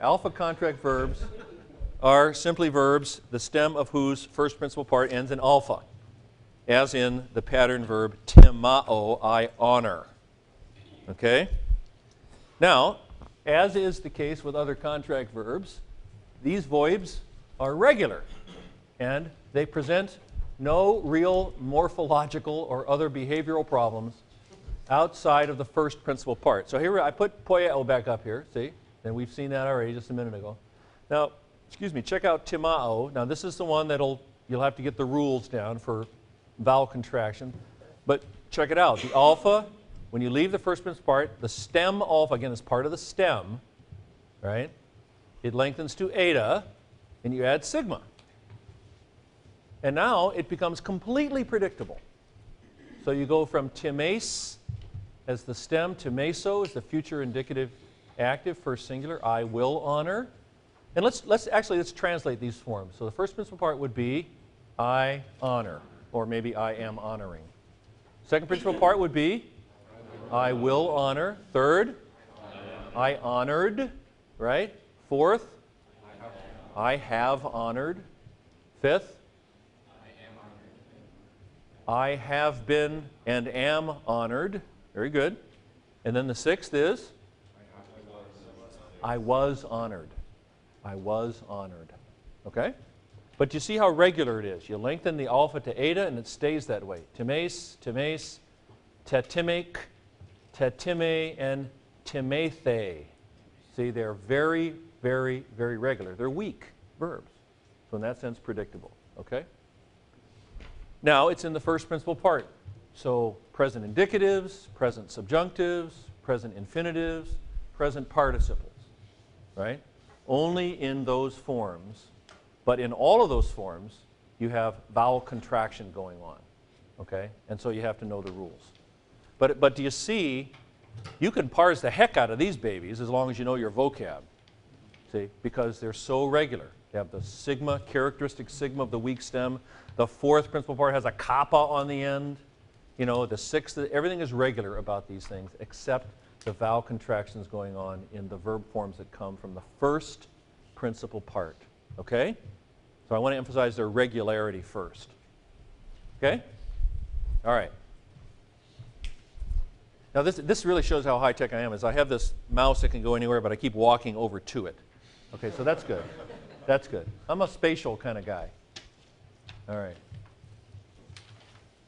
Alpha contract verbs are simply verbs, the stem of whose first principal part ends in alpha, as in the pattern verb timao, I honor. Okay? Now, as is the case with other contract verbs, these voids are regular and they present no real morphological or other behavioral problems outside of the first principal part. So here I put poieo back up here, see? And we've seen that already just a minute ago. Now, excuse me, check out timao. Now this is the one that'll, you'll have to get the rules down for vowel contraction. But check it out. The alpha, when you leave the first part, the stem alpha, again, is part of the stem, right? It lengthens to eta, and you add sigma. And now it becomes completely predictable. So you go from timase as the stem to meso as the future indicative active, first singular, I will honor. And let's, let's actually, let's translate these forms. So the first principal part would be I honor, or maybe I am honoring. Second principal part would be I will honor. Third, I honored, right? Fourth, I have honored. Fifth, I have been and am honored. Very good. And then the sixth is I was honored. I was honored. Okay? But you see how regular it is. You lengthen the alpha to eta and it stays that way. Times, times, tetimek, tetime, and timethe. See, they're very, very, very regular. They're weak verbs. So in that sense, predictable. Okay? Now, it's in the first principal part. So present indicatives, present subjunctives, present infinitives, present participles, right? Only in those forms, but in all of those forms, you have vowel contraction going on, okay? And so you have to know the rules. But, but do you see, you can parse the heck out of these babies as long as you know your vocab, see? Because they're so regular. They have the sigma, characteristic sigma of the weak stem. The fourth principal part has a kappa on the end. You know, the sixth, everything is regular about these things except the vowel contractions going on in the verb forms that come from the first principal part. Okay? So I want to emphasize their regularity first. Okay? All right. Now this, this really shows how high-tech I am, is I have this mouse that can go anywhere, but I keep walking over to it. Okay, so that's good. That's good. I'm a spatial kind of guy. All right.